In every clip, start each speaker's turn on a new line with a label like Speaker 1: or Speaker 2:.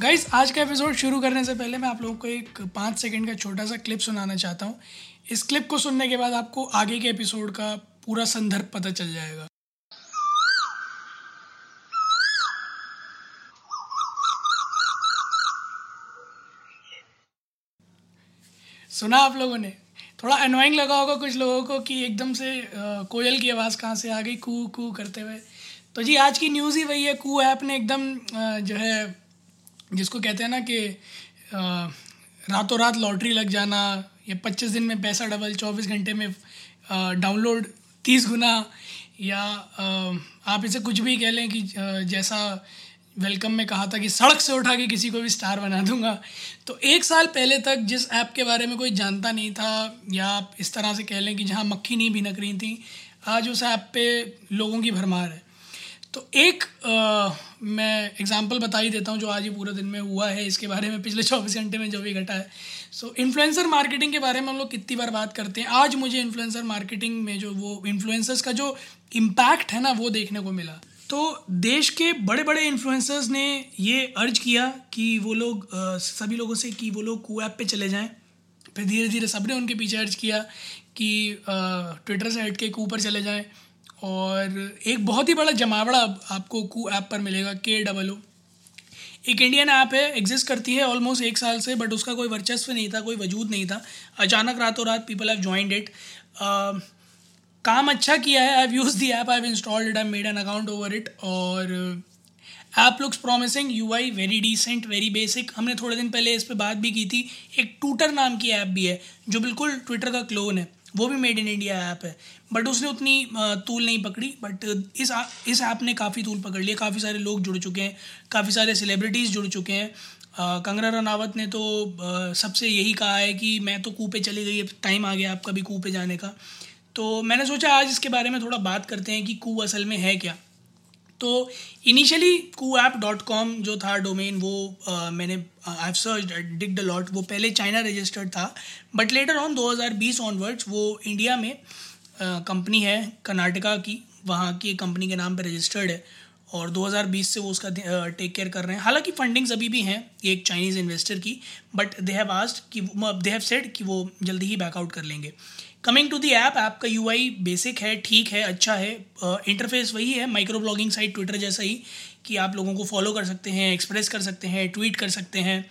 Speaker 1: Guys आज का episode शुरू करने से पहले मैं आप लोगों को एक पाँच सेकंड का छोटा सा क्लिप सुनाना चाहता हूँ। इस क्लिप को सुनने के बाद आपको आगे के एपिसोड का पूरा संदर्भ पता चल जाएगा। सुना आप लोगों ने? थोड़ा अनोइंग लगा होगा कुछ लोगों को कि एकदम से अ, कोयल की आवाज़ कहाँ से आ गई? कू कू करते हुए। तो जी आज की न्यूज़ ही वही है। कू ऐप ने एकदम जो है जिसको कहते हैं ना कि रातों रात लॉटरी लग जाना, या पच्चीस दिन में पैसा डबल, चौबीस घंटे में डाउनलोड तीस गुना, या आप इसे कुछ भी कह लें कि जैसा वेलकम में कहा था कि सड़क से उठा के किसी को भी स्टार बना दूँगा। तो एक साल पहले तक जिस ऐप के बारे में कोई जानता नहीं था, या आप इस तरह से कह लें कि जहाँ मक्खी नहीं भिनक रही थी, आज उस ऐप पे लोगों की भरमार है। तो एक अ, मैं एग्जांपल बता ही देता हूँ जो आज ही पूरे दिन में हुआ है। इसके बारे में पिछले चौबीस घंटे में जो भी घटा है। सो इन्फ्लुएंसर मार्केटिंग के बारे में हम लोग कितनी बार बात करते हैं। आज मुझे इन्फ्लुएंसर मार्केटिंग में जो वो इन्फ्लुएंसर्स का जो इम्पैक्ट है ना वो देखने को मिला। तो देश के बड़े बड़े इन्फ्लुएंसर्स ने ये अर्ज़ किया कि वो लोग सभी लोगों से कि वो लोग कू ऐप पे चले जाएँ। फिर धीरे धीरे सबने उनके पीछे अर्ज़ किया कि ट्विटर से हट के कू पर चले जाएँ। और एक बहुत ही बड़ा जमावड़ा आपको कू ऐप पर मिलेगा के डबल ओ एक इंडियन ऐप है एग्जिस्ट करती है ऑलमोस्ट एक साल से बट उसका कोई वर्चस्व नहीं था, कोई वजूद नहीं था। अचानक रातों रात पीपल हैव ज्वाइंड इट काम अच्छा किया है I have use the app I have installed it I made an account over it और app looks promising U I very decent very basic हमने थोड़े दिन पहले इस पर बात भी की थी, एक टूटर नाम की ऐप भी है, जो बिल्कुल ट्विटर का क्लोन है। वो भी मेड इन इंडिया ऐप है। बट उसने उतनी तूल नहीं पकड़ी बट इस आ- इस ऐप ने काफ़ी तूल पकड़ लिया। काफ़ी सारे लोग जुड़ चुके हैं, काफ़ी सारे सेलिब्रिटीज़ जुड़ चुके हैं। कंगना रनावत ने तो सबसे यही कहा है कि मैं तो कूँ पे चली गई टाइम आ गया आपका भी कूँ पे जाने का। तो मैंने सोचा आज इसके बारे में थोड़ा बात करते हैं कि कू असल में है क्या। तो initially Koo app dot com जो था डोमेन वो अ, मैंने I have search dig the lot वो पहले चाइना रजिस्टर्ड था बट लेटर ऑन 2020 ऑनवर्ड्स वो इंडिया में कंपनी है कर्नाटका की वहाँ की कंपनी के नाम पे रजिस्टर्ड है और 2020 से वो उसका टेक केयर कर रहे हैं। हालाँकि फंडिंग्स अभी भी हैं एक चाइनीज़ इन्वेस्टर की बट दे हैव आस्ड कि दे हैव सेड कि वो जल्दी ही बैकआउट कर लेंगे। Coming to the app app का यू बेसिक है, ठीक है अच्छा है इंटरफेस वही है माइक्रो ब्लॉगिंग साइट ट्विटर जैसा ही, कि आप लोगों को फॉलो कर सकते हैं एक्सप्रेस कर सकते हैं ट्वीट कर सकते हैं।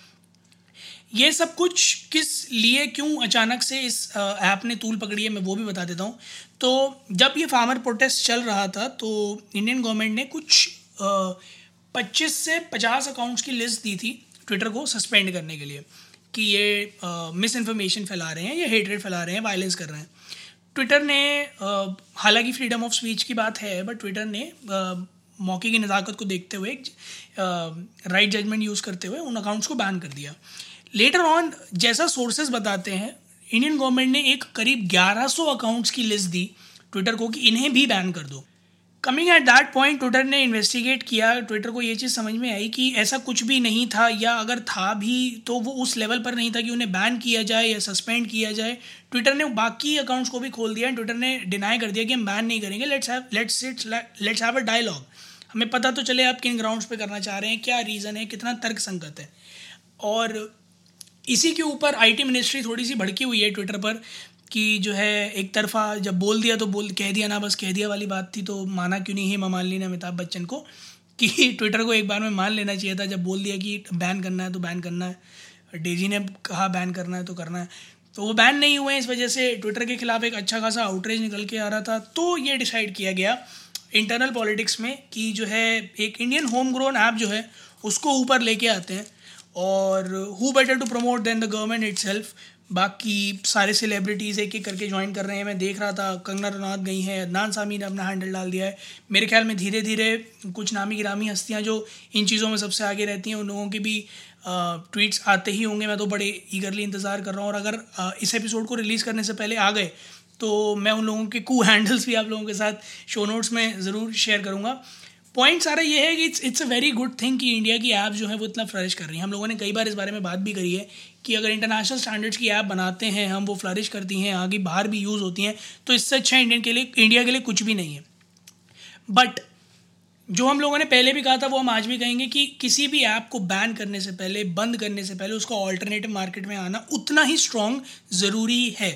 Speaker 1: ये सब कुछ किस लिए, क्यों अचानक से इस ऐप ने तूल पकड़ी है, मैं वो भी बता देता हूँ। तो जब ये फार्मर प्रोटेस्ट चल रहा था तो इंडियन गवर्नमेंट ने कुछ पच्चीस से पचास अकाउंट्स की लिस्ट दी थी ट्विटर को सस्पेंड करने के लिए। कि ये मिस इन्फॉर्मेशन फैला रहे हैं, या हेटरेट फैला रहे हैं वायलेंस कर रहे हैं। ट्विटर ने हालाँकि फ्रीडम ऑफ़ स्पीच की बात है बट ट्विटर ने मौके की नज़ाकत को देखते हुए राइट जजमेंट यूज़ करते हुए उन अकाउंट्स को बैन कर दिया। लेटर ऑन जैसा सोर्सेज बताते हैं इंडियन गवर्नमेंट ने एक करीब 1100 अकाउंट्स की लिस्ट दी ट्विटर को कि इन्हें भी बैन कर दो। Coming at that point Twitter ने इन्वेस्टिगेट किया। ट्विटर को ये चीज़ समझ में आई कि ऐसा कुछ भी नहीं था या अगर था भी तो वो उस लेवल पर नहीं था कि उन्हें बैन किया जाए या सस्पेंड किया जाए। ट्विटर ने बाकी अकाउंट्स को भी खोल दिया ट्विटर ने डिनाई कर दिया कि हम बैन नहीं करेंगे। Let's have let's have a dialogue हमें पता तो चले आप किन ग्राउंड्स पे करना चाह रहे हैं, क्या रीज़न है, कितना तर्क संगत है। और इसी के ऊपर आईटी मिनिस्ट्री थोड़ी सी भड़की हुई है ट्विटर पर। कि जो है, एक तरफा जब बोल दिया तो बोल, कह दिया ना, बस कह दिया वाली बात थी तो माना क्यों नहीं हेमा मालिनी ने अमिताभ बच्चन को, कि ट्विटर को एक बार में मान लेना चाहिए था। जब बोल दिया कि बैन करना है तो बैन करना है। डेजी ने कहा बैन करना है तो करना है। तो वो बैन नहीं हुए इस वजह से ट्विटर के खिलाफ एक अच्छा खासा आउटरीच निकल के आ रहा था। तो ये डिसाइड किया गया इंटरनल पॉलिटिक्स में कि जो है, एक इंडियन होम ग्रोन ऐप जो है, उसको ऊपर लेके आते हैं। और who better to promote than the government it बाकी सारे सेलिब्रिटीज़ एक एक करके ज्वाइन कर रहे हैं। मैं देख रहा था, कंगना रनौत गई हैं, अदनान सामी ने अपना हैंडल डाल दिया है। मेरे ख्याल में धीरे धीरे कुछ नामी गिरामी हस्तियाँ जो इन चीज़ों में सबसे आगे रहती हैं, उन लोगों के भी ट्वीट्स आते ही होंगे। मैं तो बड़े ईगरली इंतज़ार कर रहा हूँ। और अगर इस एपिसोड को रिलीज़ करने से पहले आ गए तो मैं उन लोगों के कू हैंडल्स भी आप लोगों के साथ शो नोट्स में ज़रूर शेयर करूँगा। पॉइंट सारा ये है कि it's it's a very good thing कि इंडिया की ऐप जो है वो इतना फ्लरिश कर रही है। हम लोगों ने कई बार इस बारे में बात भी करी है कि अगर इंटरनेशनल स्टैंडर्ड्स की ऐप बनाते हैं, हम वो फ्लरिश करती हैं, आगे बाहर भी यूज़ होती हैं तो इससे अच्छा इंडियन के लिए इंडिया के लिए कुछ भी नहीं है। बट जो हम लोगों ने पहले भी कहा था, वो हम आज भी कहेंगे कि किसी भी ऐप को बैन करने से पहले, बंद करने से पहले, उसका ऑल्टरनेटिव मार्केट में आना उतना ही स्ट्रॉन्ग ज़रूरी है।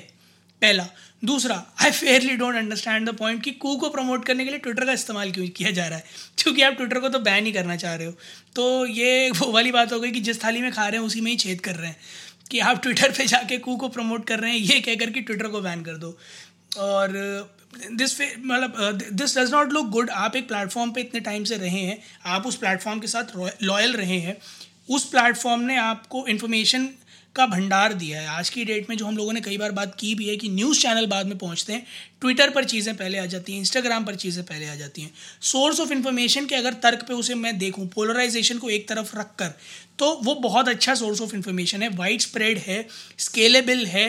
Speaker 1: पहला दूसरा I fairly don't understand the point कि कू को प्रमोट करने के लिए ट्विटर का इस्तेमाल क्यों किया जा रहा है? क्योंकि आप ट्विटर को तो बैन ही करना चाह रहे हो। तो ये वो वाली बात हो गई कि जिस थाली में खा रहे हैं, उसी में ही छेद कर रहे हैं कि आप ट्विटर पे जाके कू को प्रमोट कर रहे हैं, ये कहकर कि ट्विटर को बैन कर दो। और दिस मतलब this does not look good आप एक प्लेटफॉर्म पे इतने टाइम से रहे हैं, आप उस प्लेटफॉर्म के साथ लॉयल रहे हैं, उस प्लेटफॉर्म ने आपको इन्फॉर्मेशन का भंडार दिया है। आज की डेट में जो हम लोगों ने कई बार बात की भी है कि न्यूज़ चैनल बाद में पहुँचते हैं। ट्विटर पर चीज़ें पहले आ जाती हैं इंस्टाग्राम पर चीज़ें पहले आ जाती हैं। सोर्स ऑफ़ इन्फॉर्मेशन के अगर तर्क पे उसे मैं देखूँ पोलराइजेशन को एक तरफ़ रख कर तो वो बहुत अच्छा सोर्स ऑफ़ इन्फॉर्मेशन है। वाइड स्प्रेड है स्केलेबल है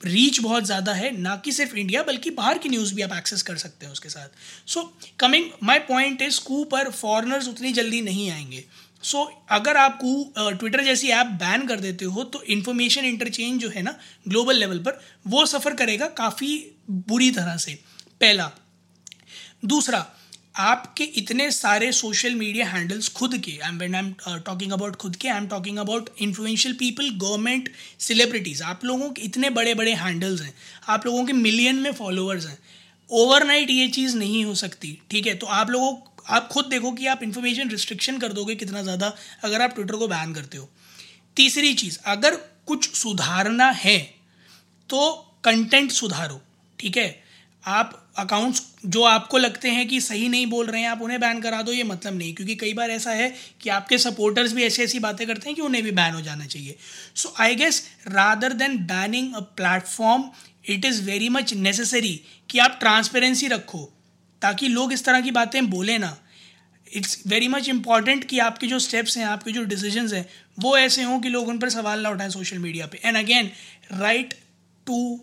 Speaker 1: रीच बहुत ज़्यादा है, ना कि सिर्फ़ इंडिया बल्कि बाहर की न्यूज़ भी आप एक्सेस कर सकते हैं उसके साथ। So coming my point is Koo पर फॉरनर्स उतनी जल्दी नहीं आएँगे। सो so, अगर आप कू ट्विटर जैसी ऐप बैन कर देते हो तो इन्फॉर्मेशन इंटरचेंज जो है ना ग्लोबल लेवल पर वो सफ़र करेगा काफ़ी बुरी तरह से। पहला। दूसरा आपके इतने सारे सोशल मीडिया हैंडल्स खुद के I am I am talking about खुद के I am talking about influential people government celebrities आप लोगों के इतने बड़े बड़े हैंडल्स हैं आप लोगों के मिलियन में फॉलोअर्स हैं। ओवरनाइट ये चीज़ नहीं हो सकती ठीक है? तो आप लोगों आप खुद देखो कि आप इन्फॉर्मेशन रिस्ट्रिक्शन कर दोगे कितना ज़्यादा अगर आप ट्विटर को बैन करते हो। तीसरी चीज़, अगर कुछ सुधारना है तो कंटेंट सुधारो, ठीक है? आप अकाउंट्स जो आपको लगते हैं कि सही नहीं बोल रहे हैं, आप उन्हें बैन करा दो, ये मतलब नहीं। क्योंकि कई बार ऐसा है कि आपके सपोर्टर्स भी ऐसी ऐसी बातें करते हैं कि उन्हें भी बैन हो जाना चाहिए। So I guess rather than banning a platform it is very much necessary कि आप ट्रांसपेरेंसी रखो। ताकि लोग इस तरह की बातें बोले ना। इट्स वेरी मच इंपॉर्टेंट कि आपके जो स्टेप्स हैं, आपके जो डिसीज़न हैं, वो ऐसे हों कि लोग उन पर सवाल ना उठाएँ सोशल मीडिया पे। And again right to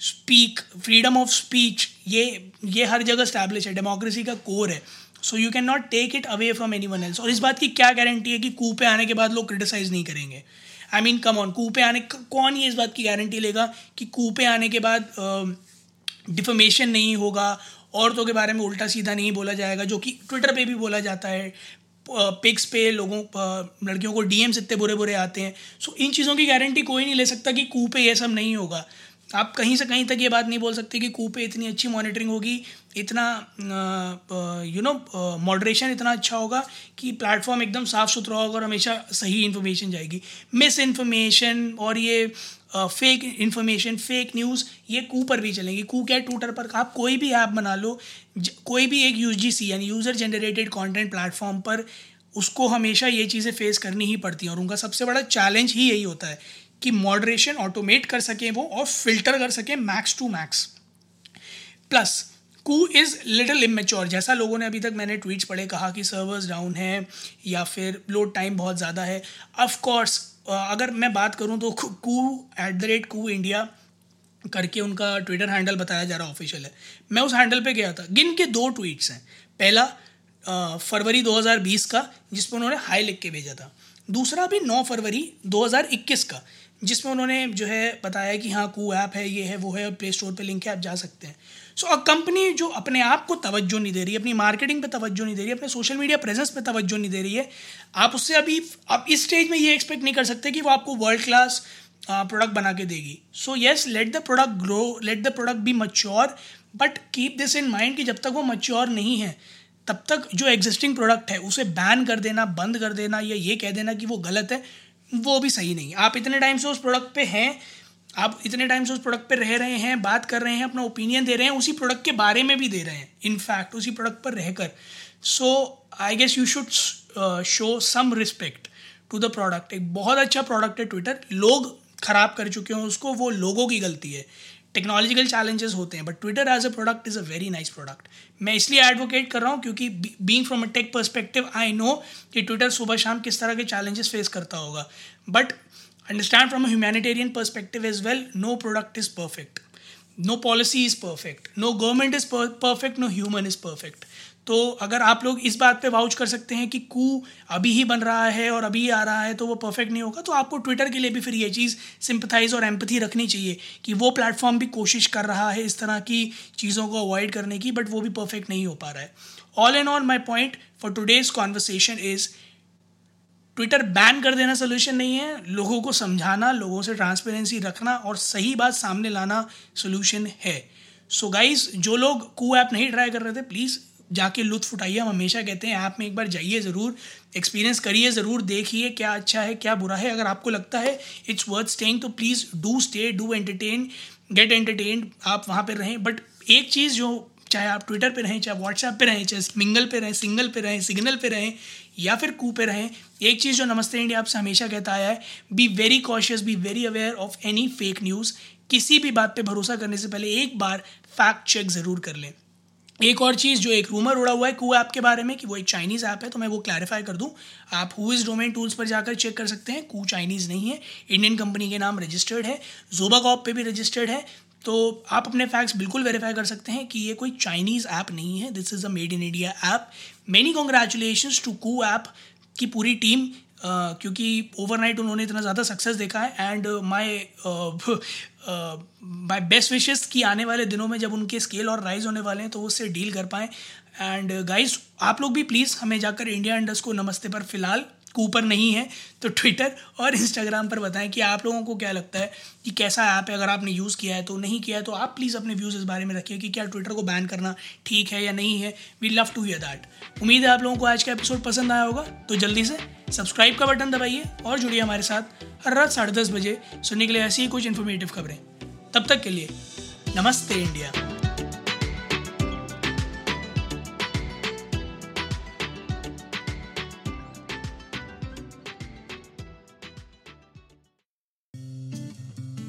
Speaker 1: speak freedom of speech ये ये हर जगह स्टैब्लिश है। डेमोक्रेसी का कोर है। So you can not take it away from anyone else और इस बात की क्या गारंटी है कि कू पे आने के बाद लोग क्रिटिसाइज नहीं करेंगे। आई मीन कम ऑन कू पे आने, कौन ये इस बात की गारंटी लेगा कि कू पे आने के बाद डिफोमेशन नहीं होगा औरतों के बारे में उल्टा सीधा नहीं बोला जाएगा, जो कि ट्विटर पे भी बोला जाता है। पिक्स पे लोगों लड़कियों को डीएम्स इतने बुरे बुरे आते हैं। सो इन चीज़ों की गारंटी कोई नहीं ले सकता कि कू पे ये सब नहीं होगा। आप कहीं से कहीं तक ये बात नहीं बोल सकते कि कू पे इतनी अच्छी मॉनिटरिंग होगी, इतना यू नो मॉडरेशन इतना अच्छा होगा कि प्लेटफॉर्म एकदम साफ़ सुथरा होगा और हमेशा सही इन्फॉर्मेशन जाएगी। मिस इन्फॉर्मेशन और ये फेक इन्फॉर्मेशन फेक न्यूज़ ये कू पर भी चलेंगी। कू क्या ट्विटर पर। आप कोई भी ऐप बना लो कोई भी एक यूजीसी यानी यूज़र जनरेटेड कॉन्टेंट प्लेटफॉर्म पर, उसको हमेशा ये चीज़ें फेस करनी ही पड़ती हैं और उनका सबसे बड़ा चैलेंज ही यही होता है कि मॉडरेशन ऑटोमेट कर सकें वो और फ़िल्टर कर सकें max to max plus Koo is little immature जैसा लोगों ने अभी तक मैंने ट्वीट्स पढ़े, कहा कि सर्वर्स डाउन है या फिर लोड टाइम बहुत ज़्यादा है अफकोर्स अगर मैं बात करूँ तो Koo at the rate Koo India करके उनका ट्विटर हैंडल बताया जा रहा ऑफिशियल है। मैं उस हैंडल पे गया था। गिन के दो ट्वीट्स हैं। पहला फरवरी 2020 का जिसमें उन्होंने हाई लिख के भेजा था। दूसरा भी 9 फरवरी 2021 का। जिसमें उन्होंने जो है बताया कि हाँ कू ऐप है, ये है, वो है प्ले स्टोर पर लिंक है, आप जा सकते हैं। सो अ कंपनी जो अपने आप को तवज्जो नहीं दे रही अपनी मार्केटिंग पे तवज्जो नहीं दे रही अपने सोशल मीडिया प्रेजेंस पे तवज्जो नहीं दे रही है, आप उससे अभी, आप इस स्टेज में ये एक्सपेक्ट नहीं कर सकते कि वो आपको वर्ल्ड क्लास प्रोडक्ट बना के देगी। So yes let the product grow let the product be mature but keep this in mind कि जब तक वो मच्योर नहीं है, तब तक जो एग्जिस्टिंग प्रोडक्ट है, उसे बैन कर देना, बंद कर देना, या ये कह देना कि वो गलत है वो भी सही नहीं। आप इतने टाइम से उस प्रोडक्ट पे हैं, आप इतने टाइम से उस प्रोडक्ट पे रह रहे हैं, बात कर रहे हैं, अपना ओपिनियन दे रहे हैं, उसी प्रोडक्ट के बारे में भी दे रहे हैं। इनफैक्ट उसी प्रोडक्ट पर रहकर। So I guess you should show some respect to the product एक बहुत अच्छा प्रोडक्ट है ट्विटर लोग ख़राब कर चुके हैं उसको, वो लोगों की गलती है। टेक्नोलॉजिकल चैलेंजेस होते हैं but Twitter as a product is a very nice product मैं इसलिए एडवोकेट कर रहा हूँ क्योंकि being from a tech perspective I know कि ट्विटर सुबह शाम किस तरह के चैलेंजेस फेस करता होगा. But understand from a humanitarian perspective is well no product is perfect no policy is perfect no government is perfect no human is perfect तो अगर आप लोग इस बात पे वाउच कर सकते हैं कि कू अभी ही बन रहा है और अभी आ रहा है तो वो परफेक्ट नहीं होगा। तो आपको ट्विटर के लिए भी फिर ये चीज़ सिंपथाइज और एम्पथी रखनी चाहिए कि वो प्लेटफॉर्म भी कोशिश कर रहा है इस तरह की चीज़ों को अवॉइड करने की बट वो भी परफेक्ट नहीं हो पा रहा है। All and all my point for today's conversation is Twitter ban कर देना सोल्यूशन नहीं है। लोगों को समझाना, लोगों से ट्रांसपेरेंसी रखना और सही बात सामने लाना सोल्यूशन है। सो so गाइज़ जो लोग कू ऐप नहीं ट्राई कर रहे थे प्लीज़ जाके लुत्फ उठाइए। हम हमेशा कहते हैं ऐप में एक बार जाइए ज़रूर एक्सपीरियंस करिए ज़रूर, देखिए क्या अच्छा है, क्या बुरा है। अगर आपको लगता है इट्स वर्थ स्टेइंग तो please do stay do entertain get entertain आप वहाँ पर रहें। बट एक चीज़ जो चाहे आप ट्विटर पे रहें, चाहे व्हाट्सएप पे रहें, चाहे मिंगल पे रहें सिंगल पे रहें सिग्नल पे रहें, या फिर कू पे रहें, एक चीज़ जो नमस्ते इंडिया आपसे हमेशा कहता आया है be very cautious be very aware of any fake news किसी भी बात पे भरोसा करने से पहले एक बार फैक्ट चेक ज़रूर कर लें। एक और चीज़ जो एक रूमर उड़ा हुआ है कू ऐप के बारे में कि वो एक चाइनीज़ ऐप है तो मैं वो क्लैरिफाई कर दूँ। आप हु इज़ डोमेन टूल्स पर जाकर चेक कर सकते हैं। कू चाइनीज़ नहीं है इंडियन कंपनी के नाम रजिस्टर्ड है जोबा कॉप पे भी रजिस्टर्ड है। तो आप अपने फैक्ट्स बिल्कुल वेरीफाई कर सकते हैं कि ये कोई चाइनीज़ ऐप नहीं है। This is a made in India app many congratulation to Koo app की पूरी टीम Uh, क्योंकि ओवरनाइट उन्होंने इतना ज़्यादा सक्सेस देखा है। And my my best wishes कि आने वाले दिनों में जब उनके स्केल और राइज होने वाले हैं तो उससे डील कर पाएँ। एंड गाइज़ आप लोग भी प्लीज़ हमें जाकर इंडिया इंडस्ट को नमस्ते पर फ़िलहाल कूपर नहीं है तो ट्विटर और इंस्टाग्राम पर बताएँ कि आप लोगों को क्या लगता है कि कैसा ऐप है, अगर आपने यूज़ किया है तो नहीं किया है तो आप प्लीज़ अपने व्यूज़ इस बारे में रखिए कि क्या ट्विटर को बैन करना ठीक है या नहीं है। We love to hear that उम्मीद है आप लोगों को आज का एपिसोड पसंद आया होगा तो जल्दी से सब्सक्राइब का बटन दबाइए और जुड़िए हमारे साथ हर रात साढ़े दस बजे सुनने के लिए ऐसी ही कुछ इन्फॉर्मेटिव खबरें। तब तक के लिए नमस्ते इंडिया।